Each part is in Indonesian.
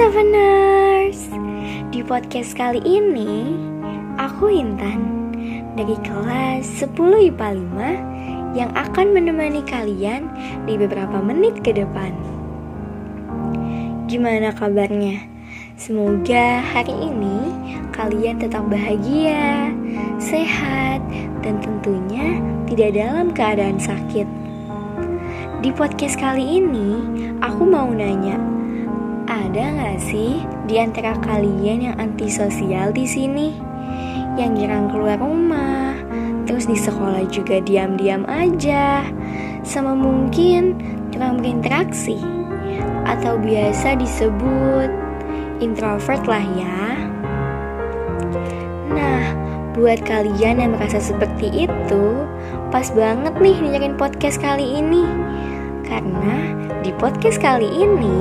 Seveners Di podcast kali ini Aku Intan Dari kelas 10 IPA 5 Yang akan menemani kalian Di beberapa menit ke depan Gimana kabarnya? Semoga hari ini kalian tetap bahagia, sehat, dan tentunya tidak dalam keadaan sakit. Di podcast kali ini, aku mau nanya, ada gak sih di antara kalian yang antisosial di sini? Yang jarang keluar rumah, terus di sekolah juga diam-diam aja, sama mungkin kurang berinteraksi, atau biasa disebut introvert lah ya. Nah, buat kalian yang merasa seperti itu, pas banget nih dengerin podcast kali ini karena di podcast kali ini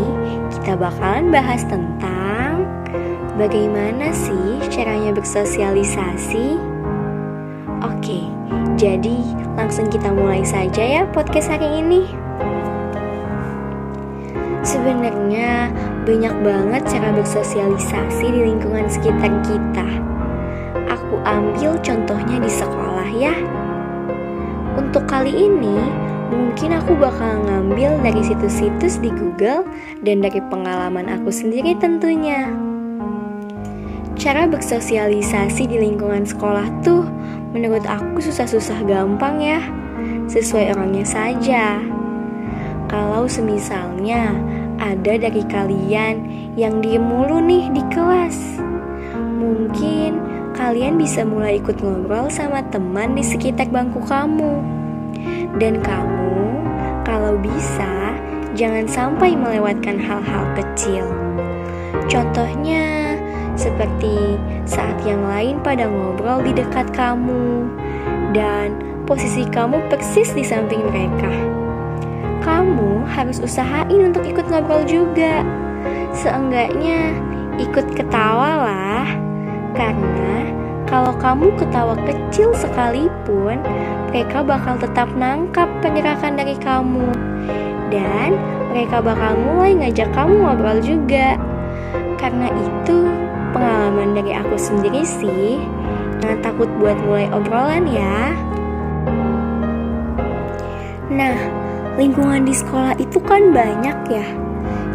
kita bakalan bahas tentang bagaimana sih caranya bersosialisasi. Oke, jadi langsung kita mulai saja ya podcast hari ini. Sebenarnya banyak banget cara bersosialisasi di lingkungan sekitar kita. Aku ambil contohnya di sekolah ya. Untuk kali ini, Mungkin aku bakal ngambil dari situs-situs di Google dan dari pengalaman aku sendiri tentunya. Cara bersosialisasi di lingkungan sekolah tuh menurut aku susah-susah gampang ya, sesuai orangnya saja. Kalau semisalnya ada dari kalian yang diem mulu nih di kelas, mungkin kalian bisa mulai ikut ngobrol sama teman di sekitar bangku kamu. Dan kamu, kalau bisa, jangan sampai melewatkan hal-hal kecil. Contohnya, seperti saat yang lain pada ngobrol di dekat kamu, dan posisi kamu persis di samping mereka. Kamu harus usahain untuk ikut ngobrol juga. Seenggaknya ikut ketawa lah, karena kalau kamu ketawa kecil sekalipun, mereka bakal tetap nangkap penjelasan dari kamu. Dan mereka bakal mulai ngajak kamu ngobrol juga. Karena itu, pengalaman dari aku sendiri sih, jangan takut buat mulai obrolan ya. Nah, lingkungan di sekolah itu kan banyak ya.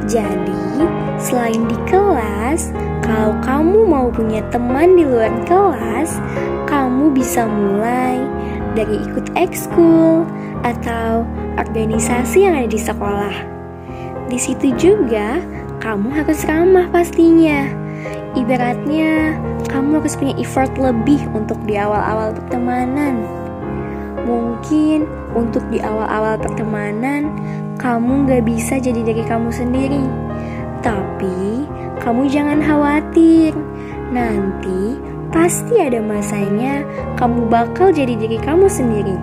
Jadi, selain di kelas, kalau kamu mau punya teman di luar kelas, kamu bisa mulai dari ikut ekskul atau organisasi yang ada di sekolah. Di situ juga kamu harus ramah pastinya. Ibaratnya kamu harus punya effort lebih untuk di awal-awal pertemanan. Mungkin untuk di awal-awal pertemanan kamu gak bisa jadi dari kamu sendiri. Tapi kamu jangan khawatir. Nanti pasti ada masanya kamu bakal jadi diri kamu sendiri.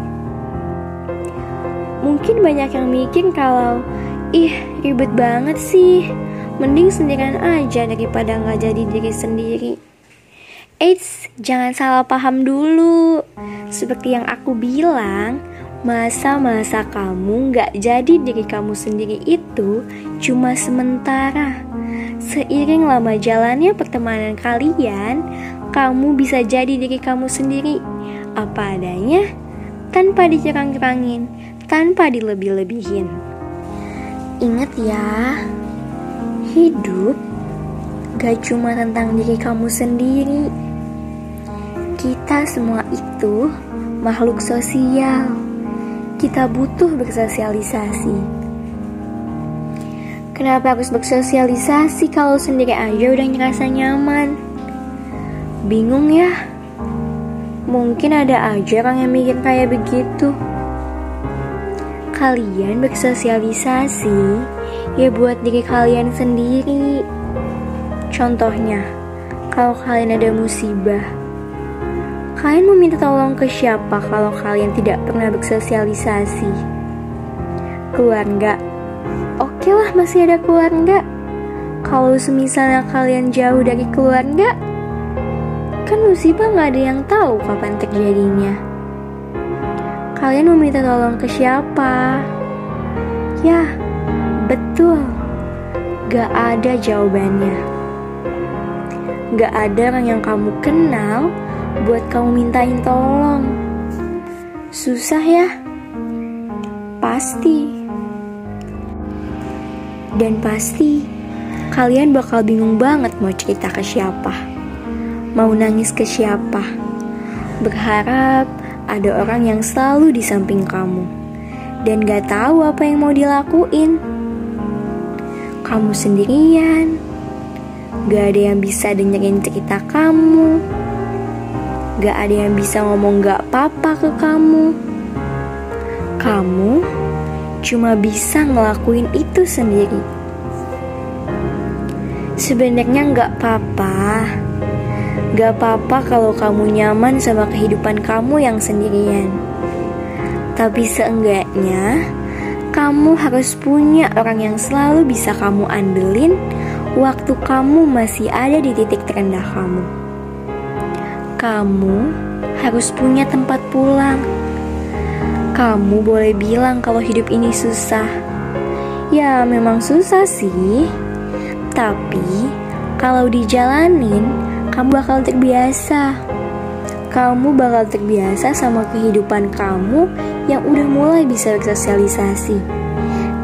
Mungkin banyak yang mikir kalau, ih ribet banget sih, mending sendirian aja daripada nggak jadi diri sendiri. Eits, jangan salah paham dulu. Seperti yang aku bilang, masa-masa kamu nggak jadi diri kamu sendiri itu cuma sementara. Seiring lama jalannya pertemanan kalian, kamu bisa jadi diri kamu sendiri, apa adanya, tanpa dicerang-cerangin, tanpa dilebih-lebihin. Ingat ya, hidup gak cuma tentang diri kamu sendiri. Kita semua itu makhluk sosial. Kita butuh bersosialisasi. Kenapa harus bersosialisasi kalau sendiri aja udah ngerasa nyaman? Bingung ya? Mungkin ada aja orang yang mikir kayak begitu. Kalian bersosialisasi ya buat diri kalian sendiri. Contohnya, kalau kalian ada musibah, kalian mau minta tolong ke siapa kalau kalian tidak pernah bersosialisasi? Keluarga oke lah masih ada keluarga. Kalau semisalnya kalian jauh dari keluarga, kan musibah nggak ada yang tahu kapan terjadinya. Kalian mau minta tolong ke siapa? Ya, betul. gak ada jawabannya. Gak ada orang yang kamu kenal buat kamu mintain tolong. Susah ya? Pasti. Dan pasti kalian bakal bingung banget mau cerita ke siapa. Mau nangis ke siapa. Berharap ada orang yang selalu di samping kamu. Dan gak tahu apa yang mau dilakuin. Kamu sendirian. Gak ada yang bisa dengerin cerita kamu. Gak ada yang bisa ngomong gak apa-apa ke kamu. Kamu cuma bisa ngelakuin itu sendiri. Sebenarnya nggak apa-apa, nggak apa-apa kalau kamu nyaman sama kehidupan kamu yang sendirian. Tapi seenggaknya kamu harus punya orang yang selalu bisa kamu andelin waktu kamu masih ada di titik terendah kamu. Kamu harus punya tempat pulang kamu boleh bilang kalau hidup ini susah. Ya, memang susah sih. Tapi, kalau dijalanin, kamu bakal terbiasa. Kamu bakal terbiasa sama kehidupan kamu yang udah mulai bisa bersosialisasi.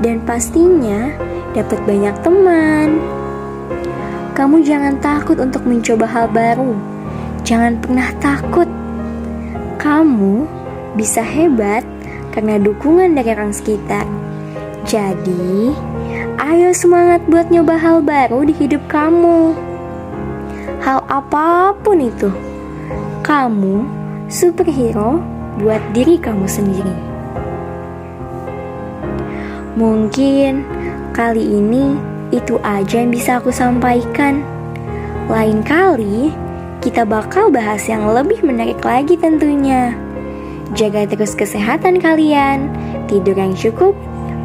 Dan pastinya dapat banyak teman. Kamu jangan takut untuk mencoba hal baru. Jangan pernah takut. Kamu bisa hebat karena dukungan dari orang sekitar. Jadi, ayo semangat buat nyoba hal baru di hidup kamu. Hal apa pun itu, kamu superhero buat diri kamu sendiri. Mungkin kali ini itu aja yang bisa aku sampaikan. Lain kali, kita bakal bahas yang lebih menarik lagi tentunya. Jaga terus kesehatan kalian, tidur yang cukup,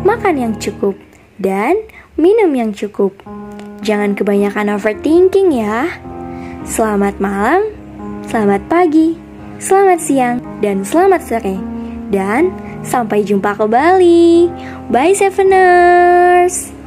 makan yang cukup, dan minum yang cukup. Jangan kebanyakan overthinking ya. Selamat malam, selamat pagi, selamat siang, dan selamat sore. Dan sampai jumpa kembali. Bye Seveners.